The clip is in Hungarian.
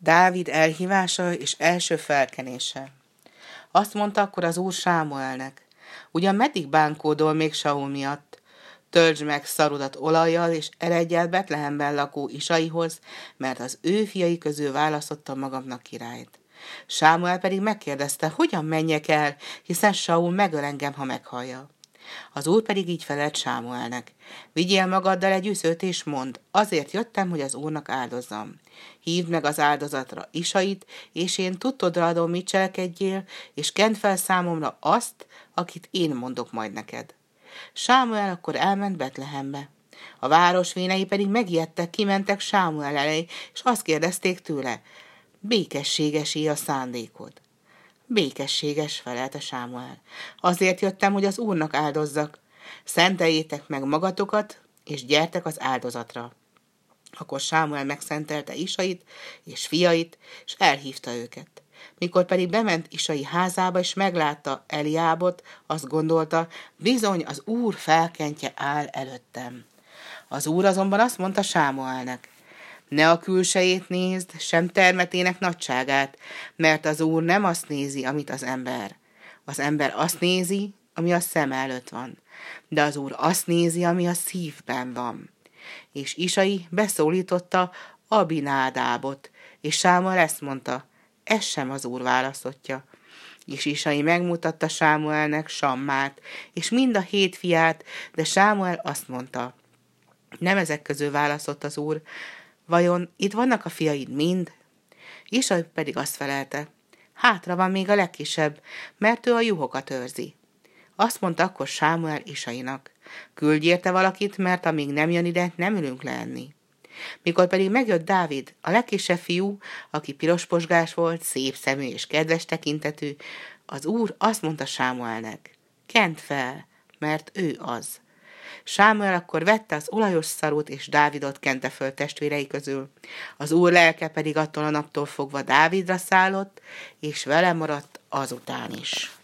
Dávid elhívása és első felkenése. Azt mondta akkor az úr Sámuelnek, ugyan meddig bánkódol még Saul miatt? Töltsd meg szarudat olajjal, és eredj el Betlehemben lakó Isaihoz, mert az ő fiai közül választotta magamnak királyt. Sámuel pedig megkérdezte, hogyan menjek el, hiszen Saul megöl engem, ha meghallja. Az úr pedig így felelt Sámuelnek. Vigyél magaddal egy üszőt, és mond, azért jöttem, hogy az úrnak áldozzam. Hívd meg az áldozatra isait, és én tudtodra adom, mit cselekedjél, és kent fel számomra azt, akit én mondok majd neked. Sámuel akkor elment Betlehembe. A város vénei pedig megijedtek, kimentek Sámuel elé, és azt kérdezték tőle, békességesé a szándékod. Békességes, felelte Sámuel. Azért jöttem, hogy az úrnak áldozzak. Szenteljétek meg magatokat, és gyertek az áldozatra. Akkor Sámuel megszentelte Isait és fiait, és elhívta őket. Mikor pedig bement Isai házába, és meglátta Eliábot, azt gondolta, bizony az úr felkentje áll előttem. Az úr azonban azt mondta Sámuelnek, ne a külsejét nézd, sem termetének nagyságát, mert az Úr nem azt nézi, amit az ember. Az ember azt nézi, ami a szem előtt van, de az Úr azt nézi, ami a szívben van. És Isai beszólította Abinádábot, és Sámuel ezt mondta, ez sem az Úr választja. És Isai megmutatta Sámuelnek Sammát, és mind a hét fiát, de Sámuel azt mondta, nem ezek közül választott az Úr, Vajon itt vannak a fiaid mind? Isai pedig azt felelte, hátra van még a legkisebb, mert ő a juhokat őrzi. Azt mondta akkor Sámuel Isainak, küldj érte valakit, mert amíg nem jön ide, nem ülünk lenni. Mikor pedig megjött Dávid, a legkisebb fiú, aki pirosposgás volt, szép szemű és kedves tekintetű, az úr azt mondta Sámuelnek, kent fel, mert ő az. Sámuel akkor vette az olajos szarút, és Dávidot kente föl testvérei közül. Az úr lelke pedig attól a naptól fogva Dávidra szállott, és vele maradt azután is.